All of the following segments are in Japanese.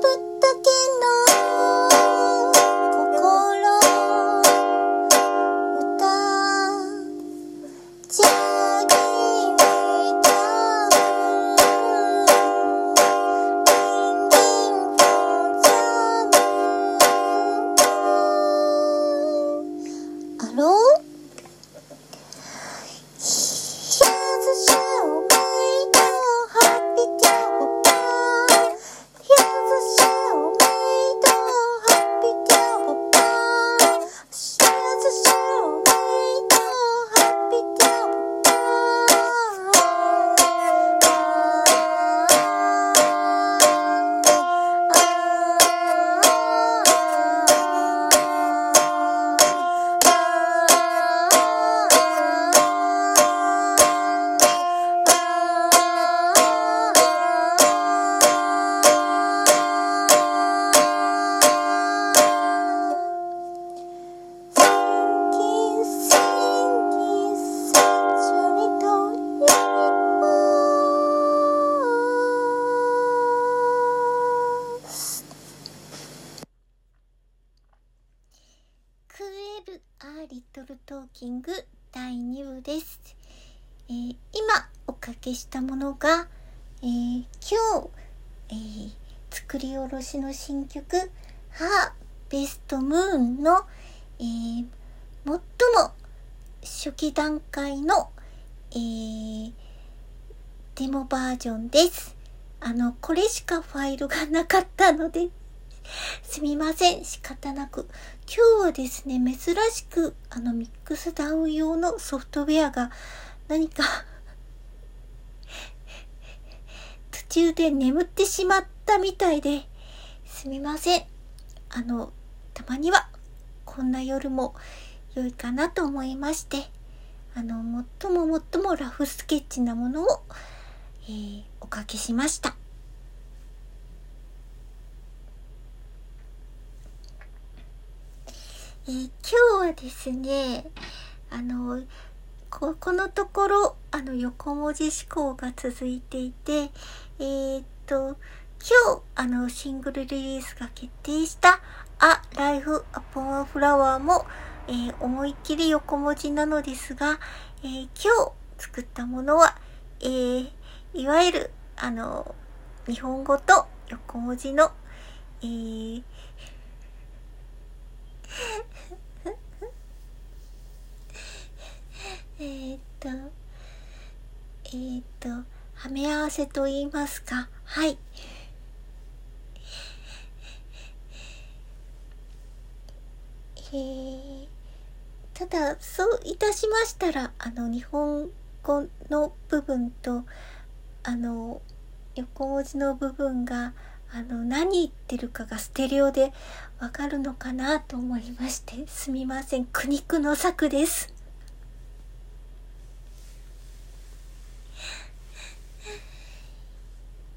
tutut. けしたものが、えー、今日、えー、作り下ろしの新曲、ハーベストムーンの、えー、最も初期段階の、えー、デモバージョンです。あの、これしかファイルがなかったので、すみません。仕方なく。今日はですね、珍しく、あの、ミックスダウン用のソフトウェアが何か中で眠ってしまったみたいで、すみません。あの、たまには、こんな夜も良いかなと思いまして、あの、最も最もラフスケッチなものを、えー、おかけしました。えー、今日はですね、あの、ここのところ、あの、横文字思考が続いていて、えー、っと、今日、あの、シングルリリースが決定した、A Life Upon a Flower も、えー、思いっきり横文字なのですが、えー、今日作ったものは、えー、いわゆる、あの、日本語と横文字の、えー、えっと、えー、っと、はめ合わせと言いますか。はい。えー、ただ、そういたしましたら、あの、日本語の部分と、あの、横文字の部分が、あの、何言ってるかがステレオでわかるのかなと思いまして、すみません。苦肉の策です。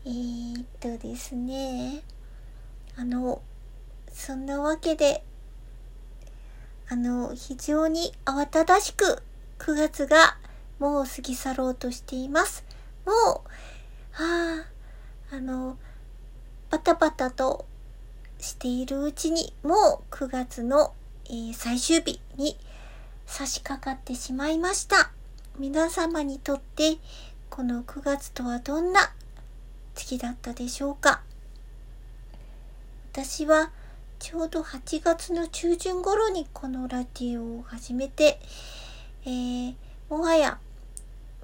えー、っとですね、あの、そんなわけで、あの、非常に慌ただしく9月がもう過ぎ去ろうとしています。もう、はあ、あの、バタバタとしているうちにもう9月の、えー、最終日に差し掛かってしまいました。皆様にとってこの9月とはどんな月だったでしょうか？私はちょうど8月の中旬頃にこのラジオを始めて、えー、もはや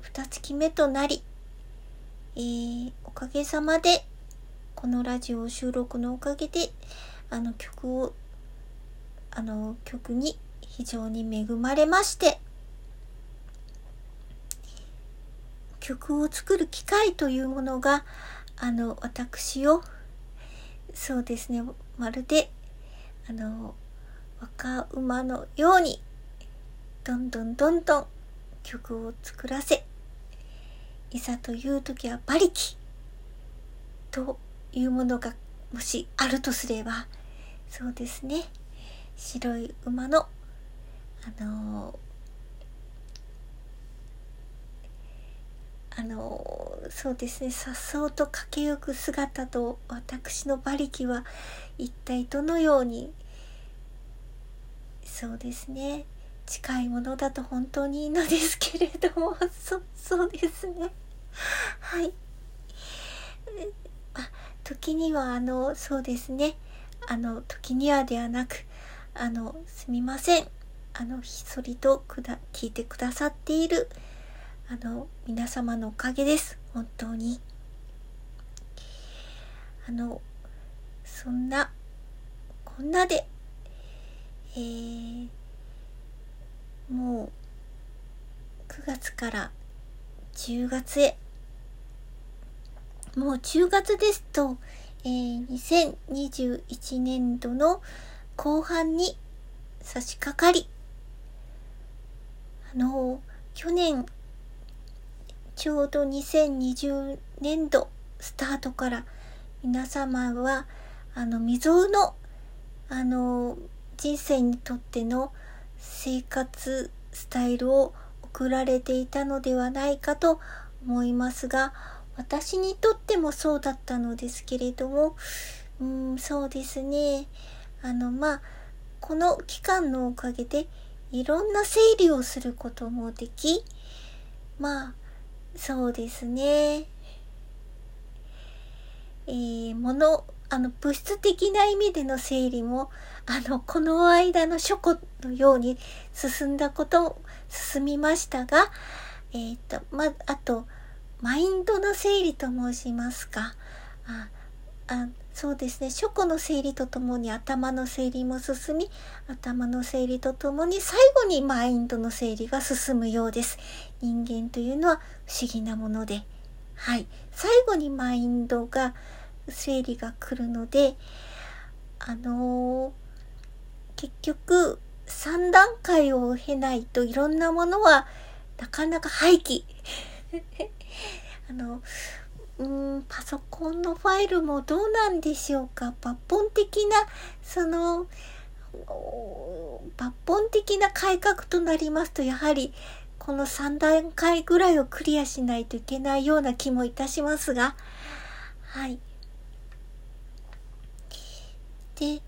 2月目となり、えー、おかげさまでこのラジオ収録のおかげであの曲をあの曲に非常に恵まれまして曲を作る機会というものがあの、私を、そうですね、まるで、あの、若馬のように、どんどんどんどん曲を作らせ、いざという時は馬力というものがもしあるとすれば、そうですね、白い馬の、あのあのそうですね。さっそうと駆けゆく姿と私の馬力は一体どのように。そうですね。近いものだと本当にいいのですけれども。そそうですね。はい。あ時にはあのそうですね。あの時にはではなくあのすみません。あのひっそりとくだ聞いてくださっているあの皆様のおかげです。本当に。あのそんなこんなでえー、もう9月から10月へ。もう10月ですと、えー、2021年度の後半に差し掛かり。あの去年ちょうど2020年度スタートから皆様はあの未曾有のあの人生にとっての生活スタイルを送られていたのではないかと思いますが私にとってもそうだったのですけれどもうんそうですね。あのまあこの期間のおかげでいろんな整理をすることもできまあそうですね。えー、もの、あの、物質的な意味での整理も、あの、この間の書庫のように進んだこと、進みましたが、えっ、ー、と、ま、あと、マインドの整理と申しますか。あ、あそうですね。書庫の整理とともに頭の整理も進み頭の整理とともに最後にマインドの整理が進むようです。人間というのは不思議なもので。はい。最後にマインドが整理が来るのであのー、結局3段階を経ないといろんなものはなかなか廃棄。あのうんパソコンのファイルもどうなんでしょうか？抜本的なその抜本的な改革となりますとやはりこの3段階ぐらいをクリアしないといけないような気もいたしますが。はい。で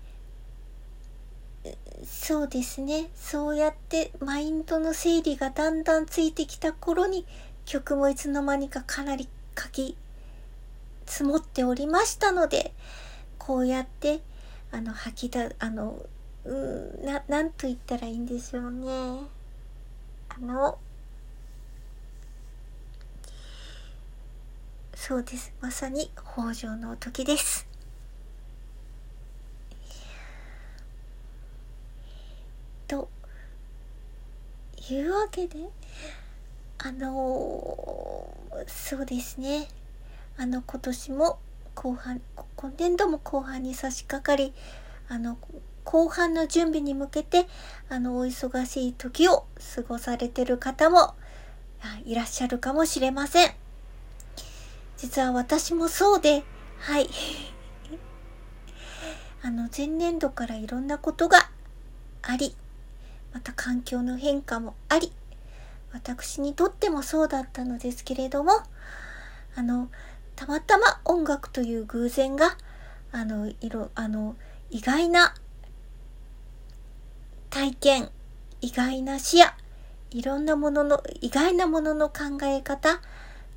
そうですね。そうやってマインドの整理がだんだんついてきた頃に曲もいつの間にかかなり書き積もっておりましたので、こうやって、あの、吐きだ、あの、うん、な、なんと言ったらいいんでしょうね。あの、そうです。まさに北条の時です。というわけで、あのー、そうですね。あの今年も後半今年度も後半に差し掛かりあの後半の準備に向けてあのお忙しい時を過ごされてる方もいらっしゃるかもしれません。実は私もそうではい。あの前年度からいろんなことがありまた環境の変化もあり私にとってもそうだったのですけれどもあのたまたま音楽という偶然が、あの、いろ、あの、意外な体験、意外な視野、いろんなものの、意外なものの考え方、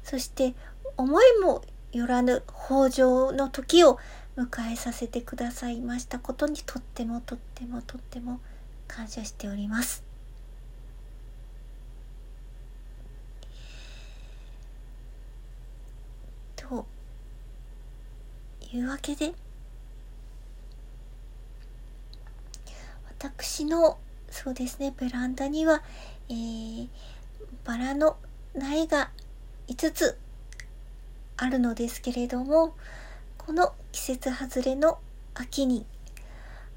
そして思いもよらぬ豊穣の時を迎えさせてくださいましたことにとってもとってもとっても感謝しております。というわけで私のそうですねベランダには、えー、バラの苗が5つあるのですけれどもこの季節外れの秋に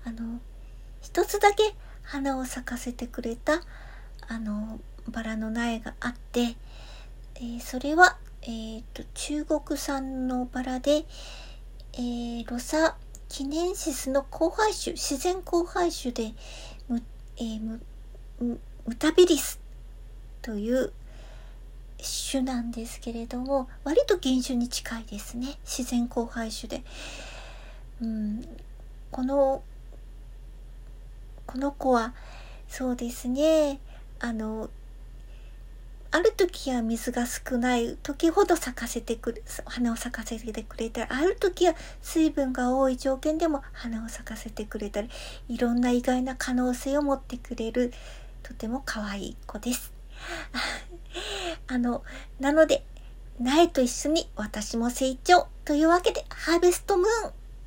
あの一つだけ花を咲かせてくれたあのバラの苗があって、えー、それはえーと、中国産のバラで、えー、ロサ記念シスの交配種自然交配種でム,、えー、ムムタビリスという種なんですけれども割と原種に近いですね自然交配種で。うん、このこの子はそうですねあのある時は水が少ない時ほど咲かせてくる花を咲かせてくれたりある時は水分が多い条件でも花を咲かせてくれたりいろんな意外な可能性を持ってくれるとても可愛い子です。あのなので苗と一緒に私も成長というわけでハーベストムーン